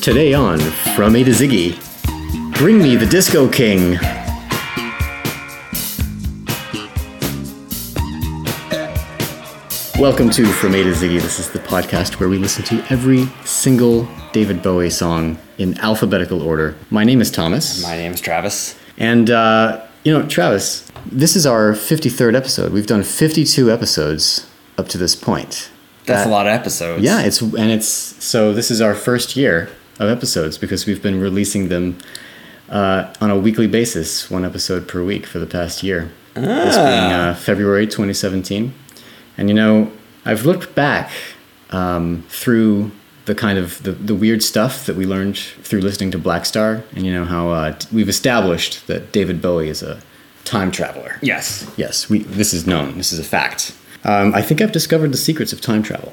Today on From A to Ziggy, bring me the Disco King. Welcome to From A to Ziggy. This is the podcast where we listen to every single David Bowie song in alphabetical order. My name is Thomas. My name is Travis. And, uh, you know, Travis, this is our 53rd episode. We've done 52 episodes up to this point. That's That- a lot of episodes. Yeah, it's and it's so this is our first year of episodes because we've been releasing them uh, on a weekly basis, one episode per week for the past year. This being uh, February 2017, and you know I've looked back um, through the kind of the, the weird stuff that we learned through listening to Black Star, and you know how uh, we've established that David Bowie is a time traveler. Yes. Yes, we, this is known. This is a fact. Um, I think I've discovered the secrets of time travel.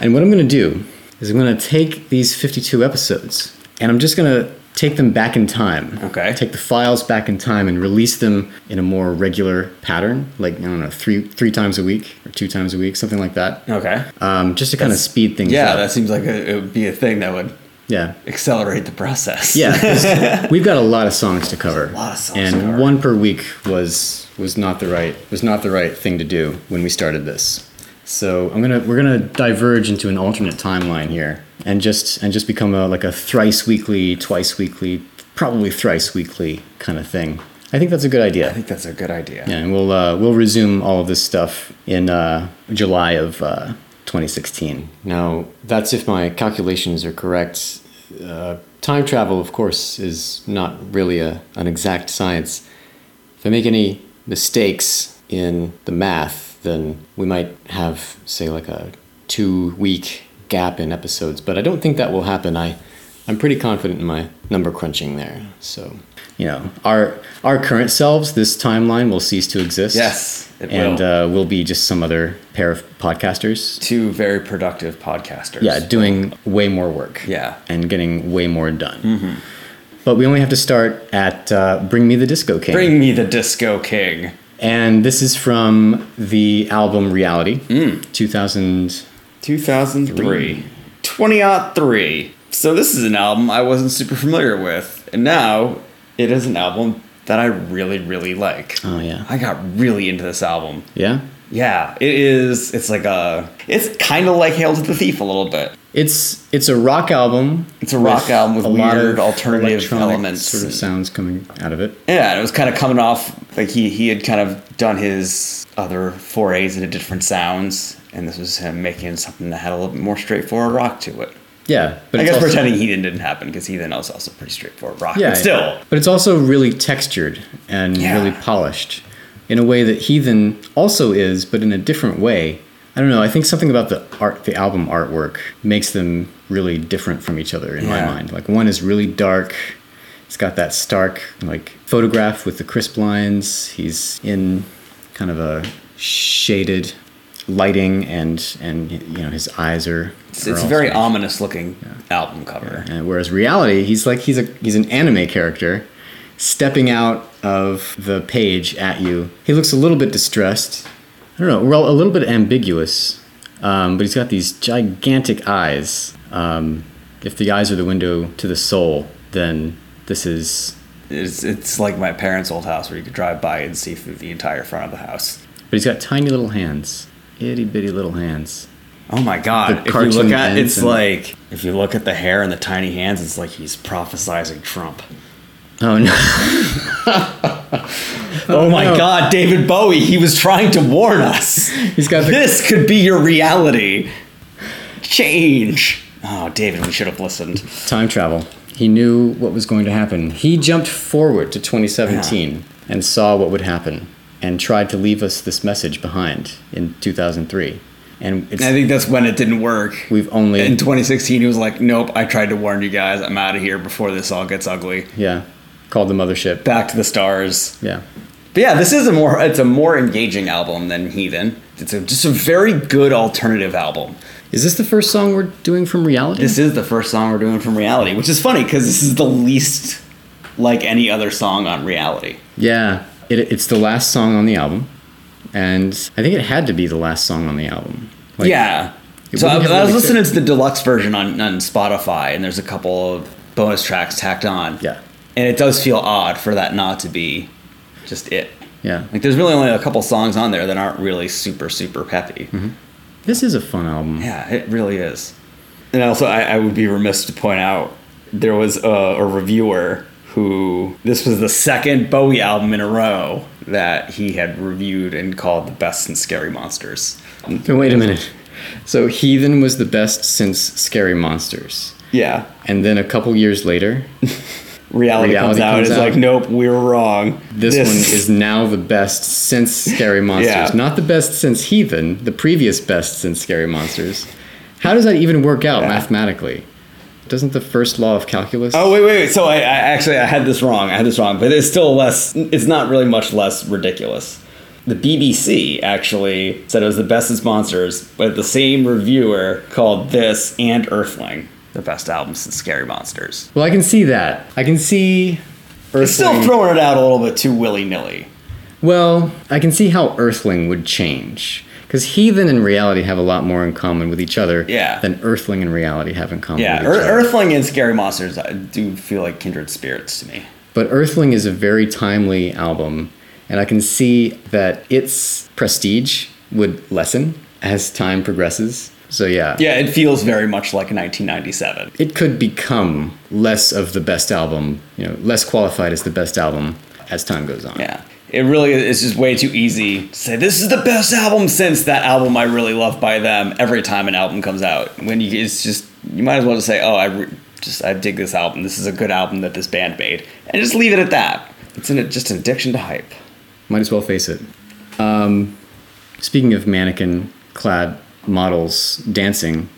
And what I'm going to do is I'm going to take these 52 episodes and I'm just going to take them back in time. Okay. Take the files back in time and release them in a more regular pattern, like, I don't know, three, three times a week or two times a week, something like that. Okay. Um, just to kind of speed things Yeah, up. that seems like a, it would be a thing that would yeah. accelerate the process. yeah, we've got a lot of songs to cover. A lot of songs and to cover. one per week was was not the right was not the right thing to do when we started this. So I'm gonna we're gonna diverge into an alternate timeline here and just and just become a like a thrice weekly, twice weekly, probably thrice weekly kind of thing. I think that's a good idea. I think that's a good idea. Yeah, and we'll uh, we'll resume all of this stuff in uh, July of uh, 2016. Now, that's if my calculations are correct. Uh, time travel, of course, is not really a, an exact science. If I make any mistakes in the math, then we might have, say, like a two week gap in episodes. But I don't think that will happen. I, I'm pretty confident in my number crunching there. So, you know, our our current selves, this timeline will cease to exist. Yes, it and will. Uh, we'll be just some other pair of podcasters. Two very productive podcasters. Yeah, doing way more work. Yeah. and getting way more done. But we only have to start at uh, "Bring Me the Disco King." Bring me the Disco King. And this is from the album Reality, Mm. 2000. 2003. 2003. So this is an album I wasn't super familiar with. And now it is an album that I really, really like. Oh, yeah. I got really into this album. Yeah? Yeah, it is. It's like a. It's kind of like Hail to the Thief a little bit. It's it's a rock album. It's a rock album with a lot weird of alternative elements sort of sounds coming out of it. Yeah, and it was kind of coming off like he he had kind of done his other forays into different sounds, and this was him making something that had a little bit more straightforward rock to it. Yeah, but I it's guess also- pretending Heathen didn't happen because Heathen was also pretty straightforward rock. Yeah, but still, But it's also really textured and Yeah. really polished in a way that Heathen also is, but in a different way. I don't know. I think something about the art, the album artwork, makes them really different from each other in my mind. Like one is really dark. It's got that stark like photograph with the crisp lines. He's in kind of a shaded lighting, and and you know his eyes are. it's, it's a very ominous looking album cover. and whereas reality, he's like he's a he's an anime character, stepping out of the page at you. He looks a little bit distressed. I don't know, well, a little bit ambiguous, um, but he's got these gigantic eyes. Um, if the eyes are the window to the soul, then this is. It's it's like my parents' old house where you could drive by and see through the entire front of the house. But he's got tiny little hands, itty bitty little hands. Oh my god! If you look at it's and- like if you look at the hair and the tiny hands, it's like he's prophesizing Trump. Oh no! Oh my no. god, David Bowie, he was trying to warn us. He's got the- This could be your reality. Change. Oh, David, we should have listened. time travel. He knew what was going to happen. He jumped forward to 2017 and saw what would happen and tried to leave us this message behind in 2003. And it's, I think that's when it didn't work. we've only In 2016, he was like, "Nope, I tried to warn you guys. I'm out of here before this all gets ugly. yeah called the mothership. Back to the stars." Yeah, But yeah, this is a more it's a more engaging album than Heathen. It's a, just a very good alternative album. is this the first song we're doing from reality? This is the first song we're doing from Reality, which is funny because this is the least like any other song on Reality. yeah, it, it's the last song on the album, and I think it had to be the last song on the album. Like, yeah, So I, I was listening to the deluxe version on, on Spotify, and there's a couple of bonus tracks tacked on. Yeah. And it does feel odd for that not to be just it. Yeah. Like there's really only a couple songs on there that aren't really super super peppy. Mm-hmm. This is a fun album. Yeah, it really is. And also, I, I would be remiss to point out there was a, a reviewer who this was the second Bowie album in a row that he had reviewed and called the best since Scary Monsters. But wait a minute. So Heathen was the best since Scary Monsters. Yeah, And then a couple years later, reality, comes out. comes It's out. like, nope, we're wrong. this, one is now the best since Scary Monsters. Yeah. Not the best since Heathen, the previous best since Scary Monsters. How does that even work out Yeah. mathematically? Doesn't the first law of calculus? Oh wait, wait, wait. So I, I actually I had this wrong. I had this wrong, but it's still less. It's not really much less ridiculous. The BBC actually said it was the best since Monsters, but the same reviewer called this and Earthling the best album since Scary Monsters. Well, I can see that. I can see. It's still throwing it out a little bit too willy nilly. Well, I can see how Earthling would change. Because Heathen and Reality have a lot more in common with each other Yeah. than Earthling and Reality have in common Yeah, with each Ear- other. Earthling and Scary Monsters I do feel like kindred spirits to me. But Earthling is a very timely album, and I can see that its prestige would lessen as time progresses. So yeah, Yeah, it feels very much like 1997. it could become less of the best album, you know, less qualified as the best album as time goes on. Yeah. It really is just way too easy to say this is the best album since that album I really love by them every time an album comes out. When you it's just you might as well just say, "Oh, I re- just I dig this album. This is a good album that this band made." And just leave it at that. It's an, just an addiction to hype. Might as well face it. Um, speaking of mannequin clad models dancing,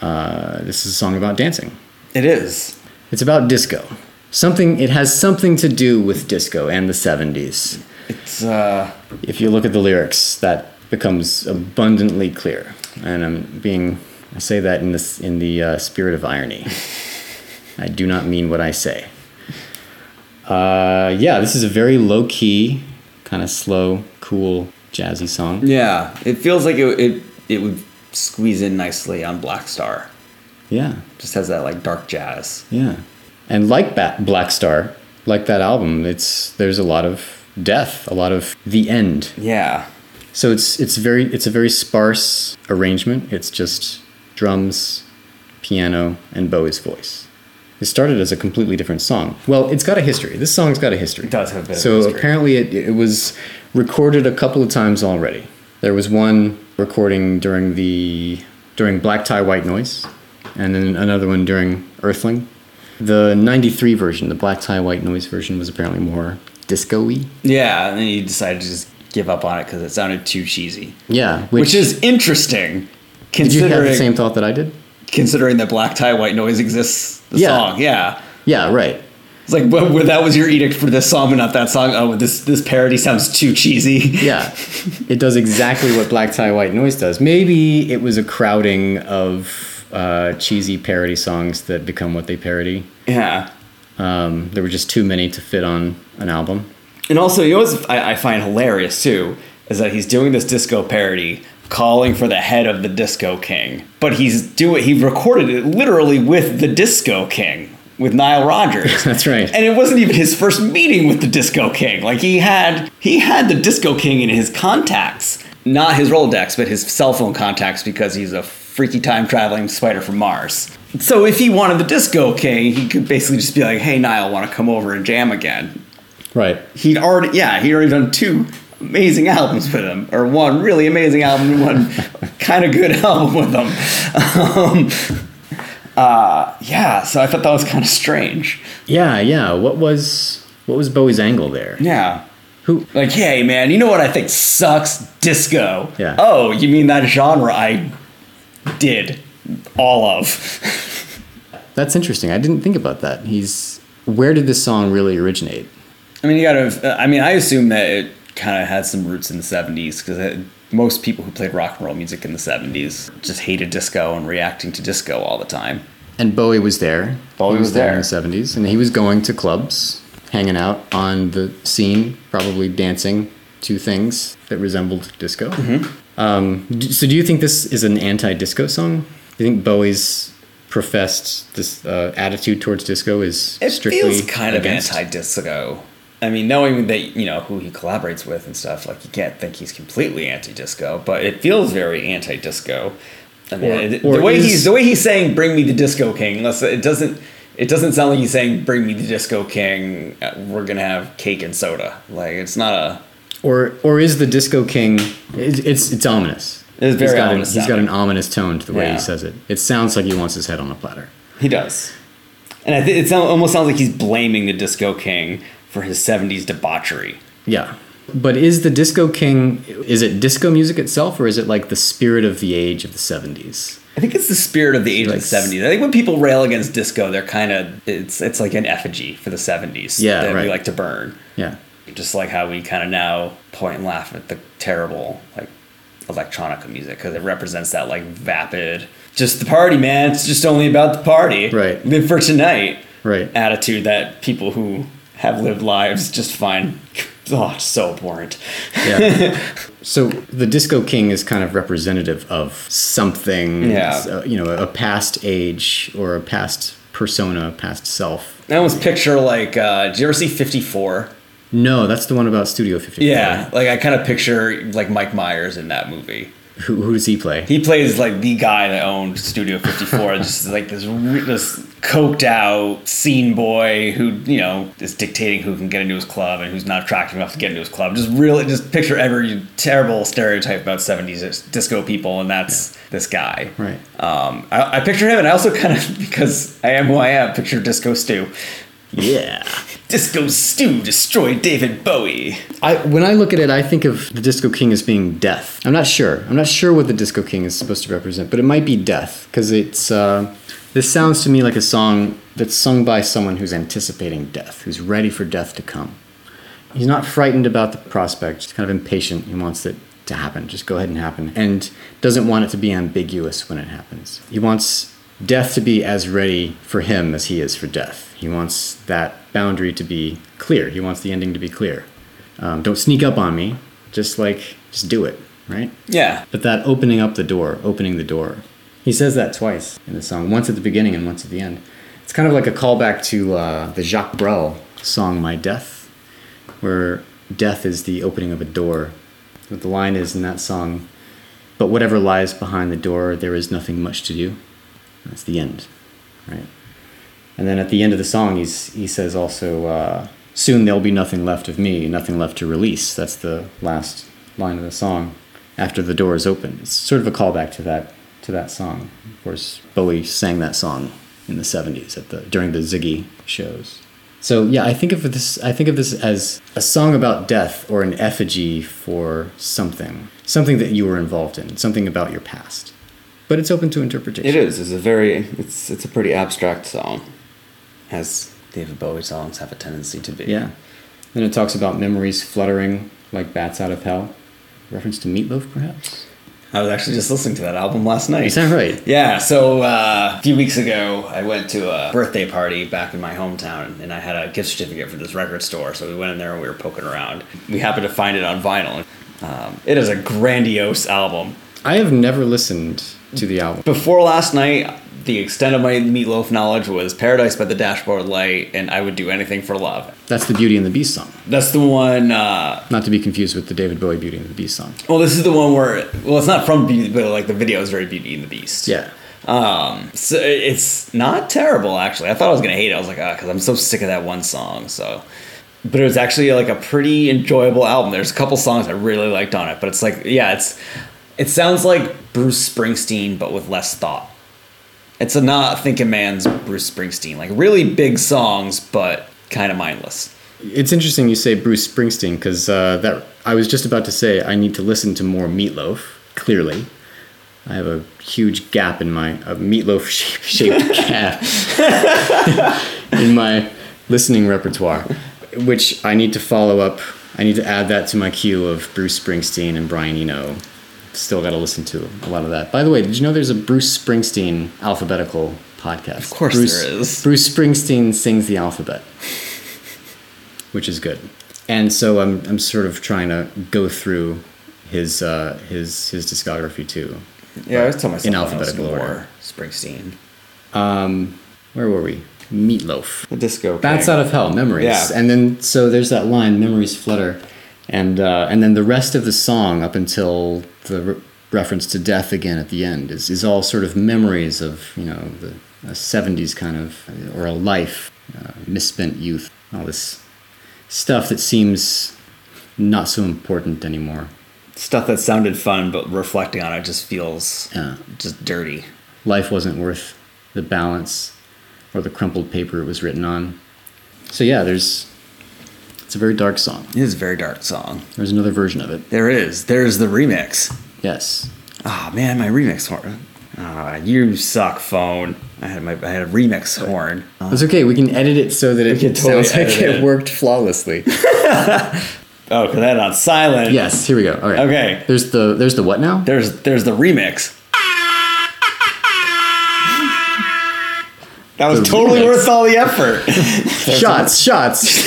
uh, this is a song about dancing. It is. It's about disco. Something it has something to do with disco and the 70s. It's uh If you look at the lyrics, that becomes abundantly clear. And I'm being I say that in this in the uh, spirit of irony. I do not mean what I say. Uh, yeah, this is a very low key, kind of slow, cool, jazzy song. yeah, it feels like it it, it would squeeze in nicely on Black Star. Yeah, Just has that like dark jazz. yeah. And like Ba- Black Star, like that album, it's there's a lot of death, a lot of the end. Yeah. So it's it's very it's a very sparse arrangement. It's just drums, piano, and Bowie's voice. It started as a completely different song. Well, it's got a history. This song's got a history. It does have a bit of so apparently it, it was recorded a couple of times already. There was one recording during the during Black Tie White Noise, and then another one during Earthling. The '93 version, the Black Tie White Noise version, was apparently more disco-y. Yeah, and then you decided to just give up on it because it sounded too cheesy. Yeah, Which, is interesting, Did you have the same thought that I did? considering that Black Tie White Noise exists. The Yeah. song, yeah. Yeah, right. It's like well, that was your edict for this song, but not that song. Oh, this this parody sounds too cheesy. Yeah, it does exactly what Black Tie White Noise does. Maybe it was a crowding of uh, cheesy parody songs that become what they parody. Yeah. Um, there were just too many to fit on an album. And also, you know what I, I find hilarious too is that he's doing this disco parody, calling for the head of the Disco King, but he's doing it, he recorded it literally with the Disco King with Nile Rodgers. That's right. And it wasn't even his first meeting with the Disco King. Like he had he had the Disco King in his contacts, not his Rolodex, but his cell phone contacts because he's a freaky time traveling spider from Mars. So if he wanted the Disco King, he could basically just be like, "Hey, Nile, want to come over and jam again?" Right. he'd already yeah he'd already done two amazing albums with him or one really amazing album and one kind of good album with him um, uh, yeah so i thought that was kind of strange Yeah, yeah. What was what was Bowie's angle there? yeah Who? like hey man you know what i think sucks disco Yeah. oh you mean that genre i did all of That's interesting. I didn't think about that. He's where did this song really originate? i mean you gotta i mean i assume that it kind of had some roots in the 70s because most people who played rock and roll music in the 70s just hated disco and reacting to disco all the time And Bowie was there. Bowie He was there. in the seventies, and he was going to clubs, hanging out on the scene, probably dancing to things that resembled disco. Mm-hmm. Um, so, do you think this is an anti-disco song? Do you think Bowie's professed this uh, attitude towards disco is It strictly feels kind against? of anti-disco. I mean, knowing that you know who he collaborates with and stuff, like you can't think he's completely anti-disco, but it feels very anti-disco. I mean, Or- it- or the way is- he's the way he's saying "Bring me the Disco King," unless it doesn't, it doesn't sound like he's saying "Bring me the Disco King." uh, We're gonna have cake and soda. Like it's not a. Or or is the Disco King? It's it's, it's ominous. It's He's very got ominous An, he's got an ominous tone to the way Yeah. he says it. It sounds like he wants his head on a platter. He does, and I think it almost sounds like he's blaming the Disco King for his '70s debauchery. Yeah. But is the Disco King? Is it disco music itself, or is it like the spirit of the age of the seventies? I think it's the spirit of the age Like of the seventies. I think when people rail against disco, they're kind of it's it's like an effigy for the seventies Yeah, that we like to burn. Yeah. Just like how we kind of now point and laugh at the terrible like electronica music because it represents that like vapid, just the party, man. It's just only about the party. Right. Live for tonight. Right. Attitude that people who have lived lives just fine. oh so abhorrent. Yeah. so the Disco King is kind of representative of something. Yeah. uh, you know, a past age or a past persona, past self. I almost picture like uh, did you ever see Fifty Four? No, that's the one about Studio 54. Yeah, like I kind of picture like Mike Myers in that movie. Who, who does he play? He plays like the guy that owned Studio 54, just like this this coked out scene boy who you know is dictating who can get into his club and who's not attractive enough to get into his club. Just really, just picture every terrible stereotype about 70s disco people, and that's this guy. Right. Um, I, I picture him, and I also kind of because I am who I am, picture Disco Stew. Yeah. Disco Stew destroyed David Bowie. I, when I look at it, I think of the Disco King as being death. I'm not sure. I'm not sure what the Disco King is supposed to represent, but it might be death because it's. Uh, this sounds to me like a song that's sung by someone who's anticipating death, who's ready for death to come. He's not frightened about the prospect. He's kind of impatient. He wants it to happen. Just go ahead and happen, and doesn't want it to be ambiguous when it happens. He wants death to be as ready for him as he is for death. He wants that boundary to be clear. He wants the ending to be clear. Um, don't sneak up on me. Just like, just do it, right? Yeah, But that opening up the door, opening the door. He says that twice in the song, once at the beginning and once at the end. It's kind of like a callback to uh, the Jacques Brel song "My Death," where death is the opening of a door. What the line is in that song, "But whatever lies behind the door, there is nothing much to do." That's the end, right? And then at the end of the song, he's he says also, uh, "Soon there'll be nothing left of me, nothing left to release." That's the last line of the song. After the door is open, it's sort of a callback to that to that song. Of course, Bowie sang that song in the '70s at the during the Ziggy shows. So yeah, I think of this. I think of this as a song about death or an effigy for something, something that you were involved in, something about your past. But it's open to interpretation. It is. It's a very. It's it's a pretty abstract song, as David Bowie songs have a tendency to be. Yeah. Then it talks about memories fluttering like bats out of hell. Reference to Meatloaf, perhaps? I was actually just listening to that album last night. Is that right? Yeah. So uh, a few weeks ago, I went to a birthday party back in my hometown, and I had a gift certificate for this record store. So we went in there and we were poking around. We happened to find it on vinyl. Um, it is a grandiose album. I have never listened to the album. Before last night, the extent of my meatloaf knowledge was Paradise by the Dashboard Light, and I would do anything for love. That's the Beauty and the Beast song. That's the one. Uh, Not to be confused with the David Bowie Beauty and the Beast song. well, this is the one where. Well, it's not from Beauty, but like the video is very Beauty and the Beast. Yeah. Um, so it's not terrible actually. I thought I was gonna hate it. I was like, ah, because I'm so sick of that one song. So, but it was actually like a pretty enjoyable album. There's a couple songs I really liked on it, but it's like, yeah, it's it sounds like Bruce Springsteen but with less thought. It's a not thinking man's Bruce Springsteen. Like really big songs, but kind of mindless. It's interesting you say Bruce Springsteen because uh, that I was just about to say I need to listen to more Meatloaf. Clearly, I have a huge gap in my a Meatloaf shaped gap in my listening repertoire, which I need to follow up. I need to add that to my queue of Bruce Springsteen and Brian Eno. Still got to listen to a lot of that. By the way, did you know there's a Bruce Springsteen alphabetical podcast? Of course Bruce, there is. Bruce Springsteen sings the alphabet which is good. And so I'm, I'm sort of trying to go through his uh, his his discography too. Yeah, I was telling myself In alphabetical order. Springsteen. Um, where were we? Meatloaf. The disco. Bats out of hell, memories. Yeah. And then so there's that line, memories flutter, and uh, and then the rest of the song up until the re- reference to death again at the end is is all sort of memories of you know the a 70s kind of or a life, uh, misspent youth, all this stuff that seems not so important anymore. stuff that sounded fun, but reflecting on it just feels Yeah. just dirty. life wasn't worth the balance or the crumpled paper it was written on. So yeah, there's a very dark song. It is a very dark song. There's another version of it. There is. There's the remix. Yes. Ah man, my remix horn. Ah, you suck, phone. I had my I had a remix horn. It's okay. We can edit it so that it can totally sounds like it it. worked flawlessly. Oh, cause that had on silent. yes. Here we go. All right. Okay. There's the there's the what now? There's there's the remix. That was The totally remix. worth all the effort. shots. Shots.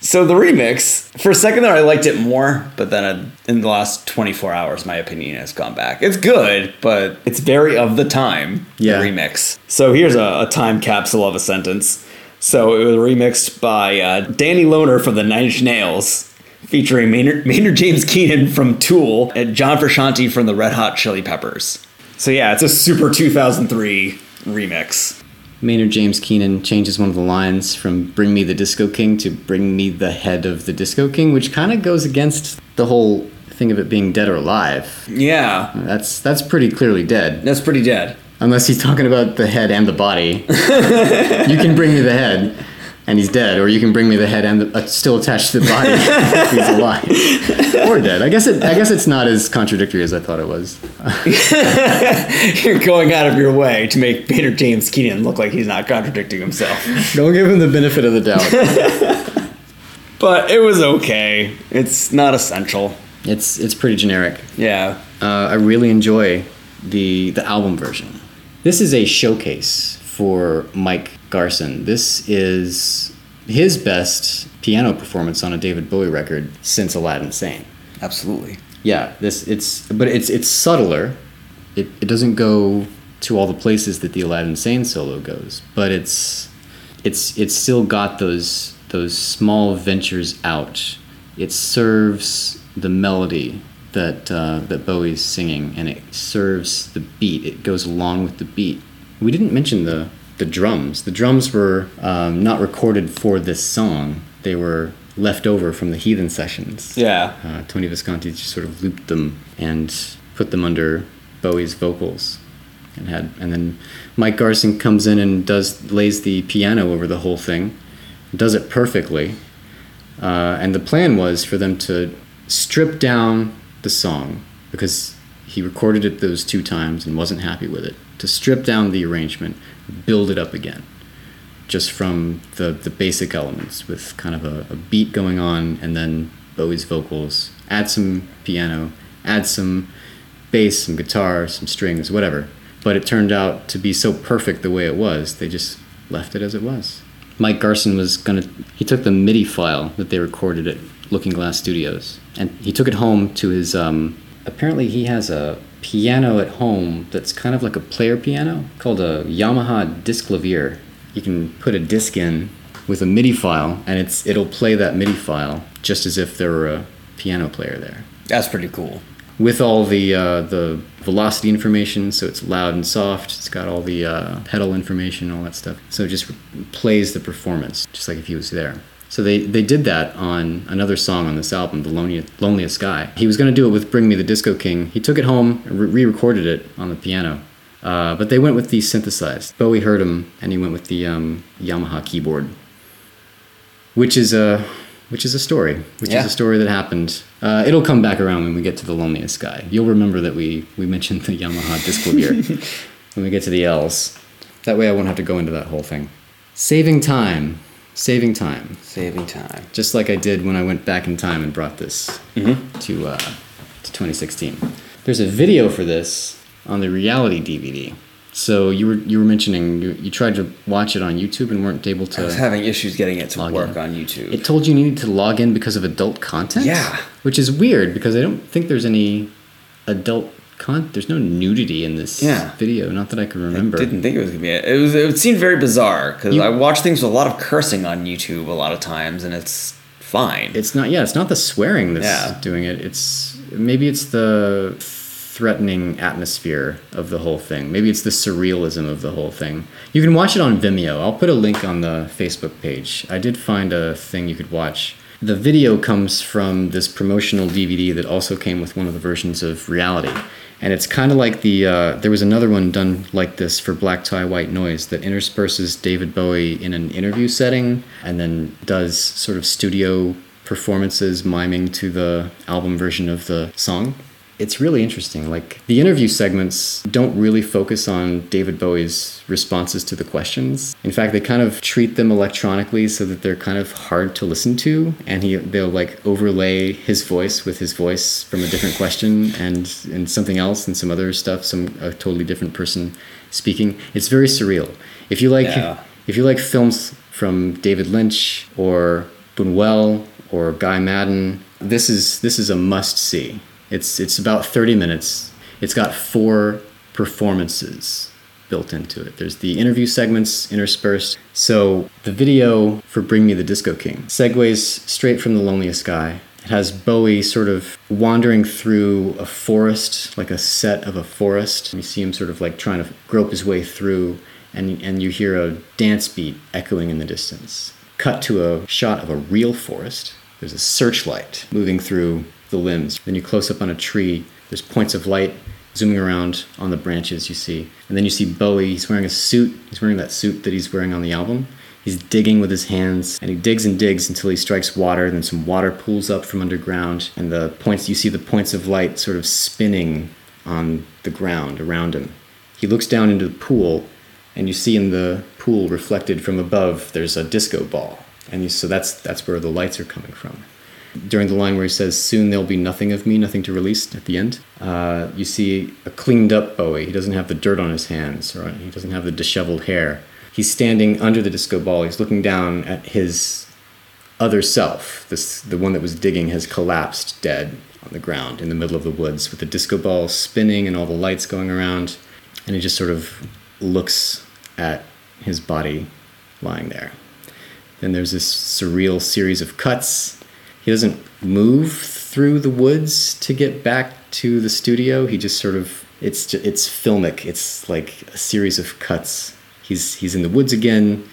so the remix, for a second there, I liked it more, but then uh, in the last 24 hours, my opinion has gone back. It's good, but it's very of the time. Yeah. The remix. So here's a, a time capsule of a sentence. So it was remixed by uh, Danny Lohner from the Nine Inch Nails, featuring Maynard, Maynard James Keenan from Tool and John Frusciante from the Red Hot Chili Peppers. So yeah, it's a super 2003 remix. Maynard James Keenan changes one of the lines from "Bring me the Disco King" to "Bring me the head of the Disco King," which kind of goes against the whole thing of it being dead or alive. Yeah, That's that's pretty clearly dead. that's pretty dead. Unless he's talking about the head and the body. you can bring me the head, and he's dead, or you can bring me the head and the, uh, still attached to the body. he's alive or dead. I guess it. I guess it's not as contradictory as I thought it was. You're going out of your way to make Peter James Keenan look like he's not contradicting himself. Don't give him the benefit of the doubt. But it was okay. It's not essential. it's it's pretty generic. Yeah. Uh, I really enjoy the the album version. This is a showcase for Mike Garson. This is his best piano performance on a David Bowie record since Aladdin Sane. Absolutely. Yeah, this it's but it's it's subtler. It it doesn't go to all the places that the Aladdin Sane solo goes, but it's it's it's still got those those small ventures out. It serves the melody that uh, that Bowie's singing, and it serves the beat. It goes along with the beat. We didn't mention the the drums. The drums were um, not recorded for this song. They were left over from the Heathen sessions Yeah. uh, Tony Visconti just sort of looped them and put them under Bowie's vocals, and had and then Mike Garson comes in and does lays the piano over the whole thing, does it perfectly, uh, and the plan was for them to strip down the song because he recorded it those two times and wasn't happy with it to strip down the arrangement, build it up again just from the, the basic elements with kind of a, a beat going on and then Bowie's vocals, add some piano, add some bass, some guitar, some strings, whatever. But it turned out to be so perfect the way it was, they just left it as it was. Mike Garson was gonna, he took the MIDI file that they recorded at Looking Glass Studios and he took it home to his, um, apparently he has a piano at home that's kind of like a player piano called a Yamaha Disklavier. You can put a disc in with a MIDI file, and it's it'll play that MIDI file just as if there were a piano player there, That's pretty cool. with all the uh, the velocity information. So it's loud and soft. It's got all the uh, pedal information, all that stuff. So it just plays the performance, just like if he was there. So they, they did that on another song on this album, The Loneliest, Loneliest Guy. He was going to do it with Bring Me the Disco King. He took it home, and re recorded it on the piano. Uh, but they went with the synthesized. Bowie heard him, and he went with the um, Yamaha keyboard, which is a which is a story, which Yeah. is a story that happened. Uh, it'll come back around when we get to the loneliest guy. You'll remember that we we mentioned the Yamaha Disklavier when we get to the L's. That way, I won't have to go into that whole thing. Saving time, saving time, Saving time. just like I did when I went back in time and brought this to uh, to 2016. There's a video for this on the reality DVD. So you were you were mentioning you, you tried to watch it on YouTube and weren't able to. I was having issues getting it to work in. on YouTube. It told you you needed to log in because of adult content. yeah. which is weird because I don't think there's any adult con. There's no nudity in this Yeah. video, not that I can remember. I Didn't think it was gonna be it. It was. It seemed very bizarre because I watch things with a lot of cursing on YouTube a lot of times, and it's fine. It's not. Yeah, it's not the swearing that's Yeah. doing it. It's maybe it's the threatening atmosphere of the whole thing. Maybe it's the surrealism of the whole thing. You can watch it on Vimeo. I'll put a link on the Facebook page. I did find a thing you could watch. The video comes from this promotional DVD that also came with one of the versions of Reality. And it's kind of like the, uh, there was another one done like this for Black Tie White Noise that intersperses David Bowie in an interview setting and then does sort of studio performances miming to the album version of the song. It's really interesting. Like the interview segments don't really focus on David Bowie's responses to the questions. In fact, they kind of treat them electronically so that they're kind of hard to listen to, and he they'll like overlay his voice with his voice from a different question and and something else and some other stuff, some a totally different person speaking. It's very surreal. If you like Yeah. if you like films from David Lynch or Buñuel or Guy Maddin, this is this is a must see. It's it's about 30 minutes. It's got four performances built into it. There's the interview segments interspersed. So the video for Bring Me the Disco King segues straight from The Loneliest Guy. It has Bowie sort of wandering through a forest, like a set of a forest. You see him sort of like trying to grope his way through, and, and you hear a dance beat echoing in the distance. Cut to a shot of a real forest. There's a searchlight moving through the limbs. Then you close up on a tree. There's points of light zooming around on the branches you see. And then you see Bowie. He's wearing a suit. He's wearing that suit that he's wearing on the album. He's digging with his hands, and he digs and digs until he strikes water. Then some water pools up from underground, and the points you see the points of light sort of spinning on the ground around him. He looks down into the pool, and you see in the pool reflected from above there's a disco ball, and you, so that's that's where the lights are coming from. During the line where he says, "Soon there'll be nothing of me, nothing to release," at the end, uh, you see a cleaned up Bowie. He doesn't have the dirt on his hands, or he doesn't have the disheveled hair. He's standing under the disco ball. He's looking down at his other self. This the one that was digging has collapsed dead on the ground in the middle of the woods with the disco ball spinning and all the lights going around, and he just sort of looks at his body lying there. Then there's this surreal series of cuts. He doesn't move through the woods to get back to the studio. He just sort of it's ju- it's filmic. It's like a series of cuts. He's he's in the woods again,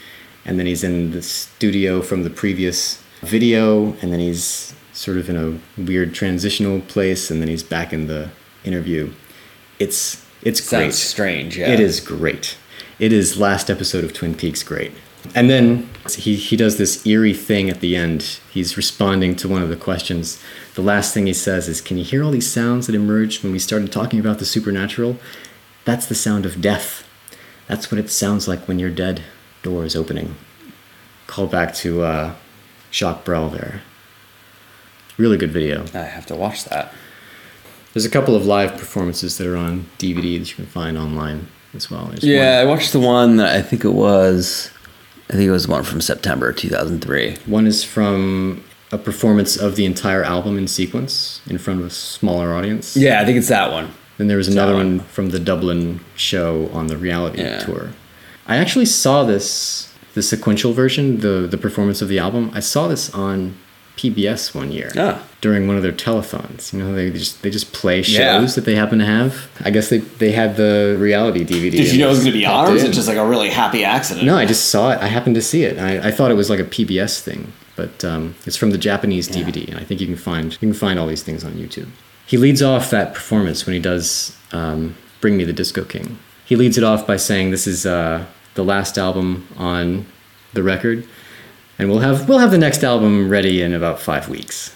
and then he's in the studio from the previous video, and then he's sort of in a weird transitional place, and then he's back in the interview. It's it's Sounds great. strange. Yeah. It is great. It is last episode of Twin Peaks great. And then he, he does this eerie thing at the end. He's responding to one of the questions. The last thing he says is, Can you hear all these sounds that emerged when we started talking about the supernatural? That's the sound of death. That's what it sounds like when you're dead. Door is opening. Call back to uh, Jacques Brel there. Really good video. I have to watch that. There's a couple of live performances that are on DVD that you can find online as well. There's Yeah, I watched the one that I think it was. I think it was one from September 2003. One, one is from a performance of the entire album in sequence in front of a smaller audience. Yeah, I think it's that one. Then there was another one one. from the Dublin show on the reality Yeah. tour. I actually saw this the sequential version, the the performance of the album. I saw this on PBS one year Ah. during one of their telethons. You know, they just they just play shows Yeah. that they happen to have. I guess they they had the reality DVD. Did you know it was going to be on, or was it just like a really happy accident? No, I just saw it. I happened to see it. I, I thought it was like a PBS thing, but um, it's from the Japanese DVD, and I think you can find you can find all these things on YouTube. He leads off that performance when he does um, "Bring Me the Disco King." He leads it off by saying, "This is uh, the last album on the record, and we'll have we'll have the next album ready in about five weeks."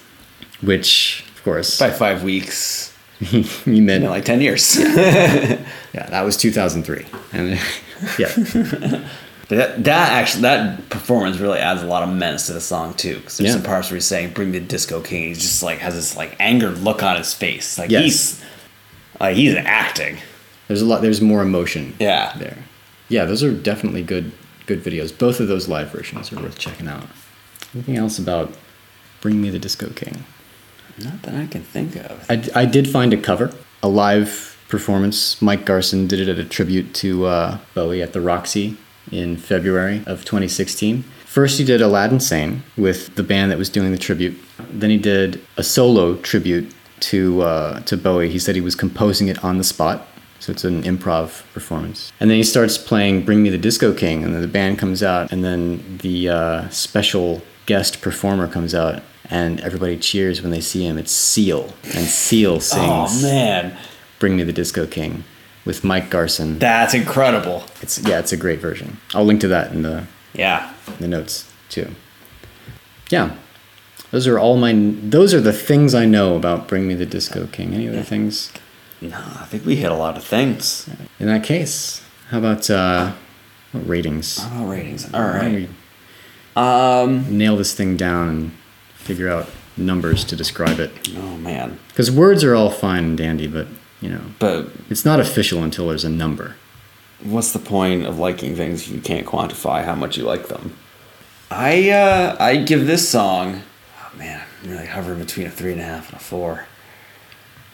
Which, of course, By five weeks, he meant in like 10 years. yeah, that was 2003, and yeah. That, that actually that performance really adds a lot of menace to the song too. Because there's Yeah. some parts where he's saying "Bring me the disco king." He's just like has this like angered look on his face. Like Yes. he's like he's acting. There's a lot. There's more emotion. Yeah. There. Yeah, those are definitely good. Good videos. Both of those live versions are worth checking out. Anything else about Bring Me the Disco King? Not that I can think of. I, I did find a cover, a live performance. Mike Garson did it at a tribute to uh, Bowie at the Roxy in February of 2016. First, he did Aladdin Sane with the band that was doing the tribute. Then he did a solo tribute to uh, to Bowie. He said he was composing it on the spot, so it's an improv performance. And then he starts playing "Bring Me the Disco King," and then the band comes out, and then the uh, special guest performer comes out, and everybody cheers when they see him. It's Seal, and Seal sings Oh man, "Bring Me the Disco King" with Mike Garson. that's incredible. It's yeah, it's a great version. I'll link to that in the Yeah. the notes too. Yeah, those are all my. Those are the things I know about "Bring Me the Disco King." Any other things? No, I think we hit a lot of things. In that case, how about uh, what ratings? Oh, ratings. All right. Um. nail this thing down and figure out numbers to describe it. Oh man. Because words are all fine and dandy, but you know, But it's not official until there's a number. what's the point of liking things if you can't quantify how much you like them? I uh I give this song. Oh man, I'm really hovering between a three and a half and a four.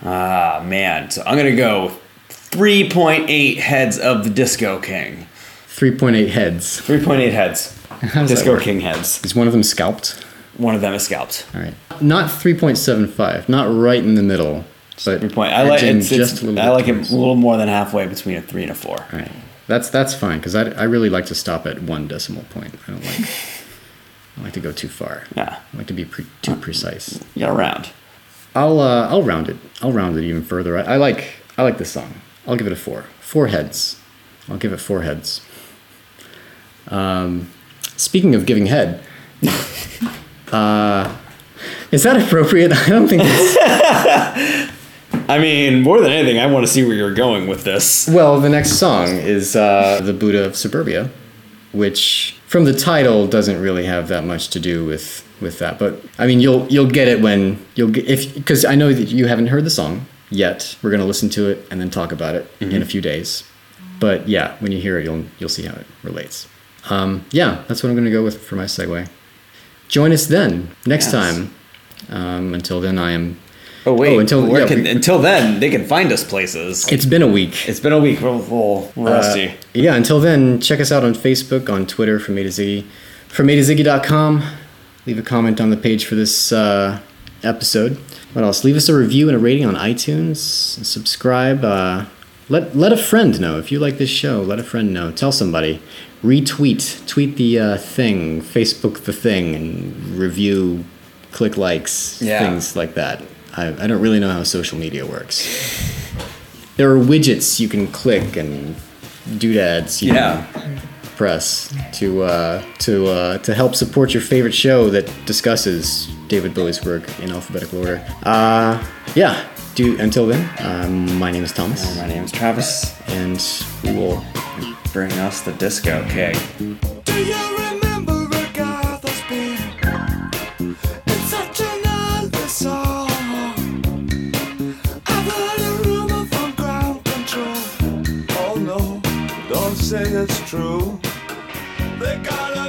Ah man, so I'm gonna go three point eight heads of the Disco King. Three point eight heads. Three point eight heads. How Disco? King heads. Is one of them scalped? One of them is scalped. All right. Not 3.75, not right in the middle, but point. I like it's, it's, a little I like it a little more than halfway between a three and a four. All right. That's that's fine because I, I really like to stop at one decimal point. I don't like I like to go too far. Yeah, I like to be pre- too precise. you got around. I'll uh, I'll round it. I'll round it even further. I, I like I like this song. I'll give it a four. Four heads. I'll give it four heads. Um, speaking of giving head, uh, is that appropriate? I don't think it's. I mean, more than anything, I want to see where you're going with this. Well, the next song is uh, the Buddha of Suburbia, which from the title doesn't really have that much to do with with that. But I mean, you'll you'll get it when you'll get if because I know that you haven't heard the song yet. We're gonna listen to it and then talk about it in a few days. But yeah, when you hear it, you'll you'll see how it relates. Um, yeah, that's what I'm gonna go with for my segue. Join us then next Yes. time. Um, until then, I am. Oh wait, Oh, until- yeah, can, we- until then, they can find us places. It's been a week. it's been a week. We're a little rusty. Uh, yeah, until then, check us out on Facebook, on Twitter, from A to Ziggy, from A to Ziggy.com. Leave a comment on the page for this uh, episode. What else? Leave us a review and a rating on iTunes. Subscribe. Uh, let, let a friend know. If you like this show, let a friend know. Tell somebody. Retweet. Tweet the uh, thing. Facebook the thing. And review, click likes, Yeah. things like that. I, I don't really know how social media works there are widgets you can click and doodads you Yeah. can press to uh, to uh, to help support your favorite show that discusses David Bowie's work in alphabetical order. Uh, yeah. Do until then. Um, my name is Thomas, My name is Travis. and we will. Bring us the disco cake. Do you remember Agatha's being? It's such an Elvis song. I've heard a rumor from ground control. Oh no, don't say it's true. They got a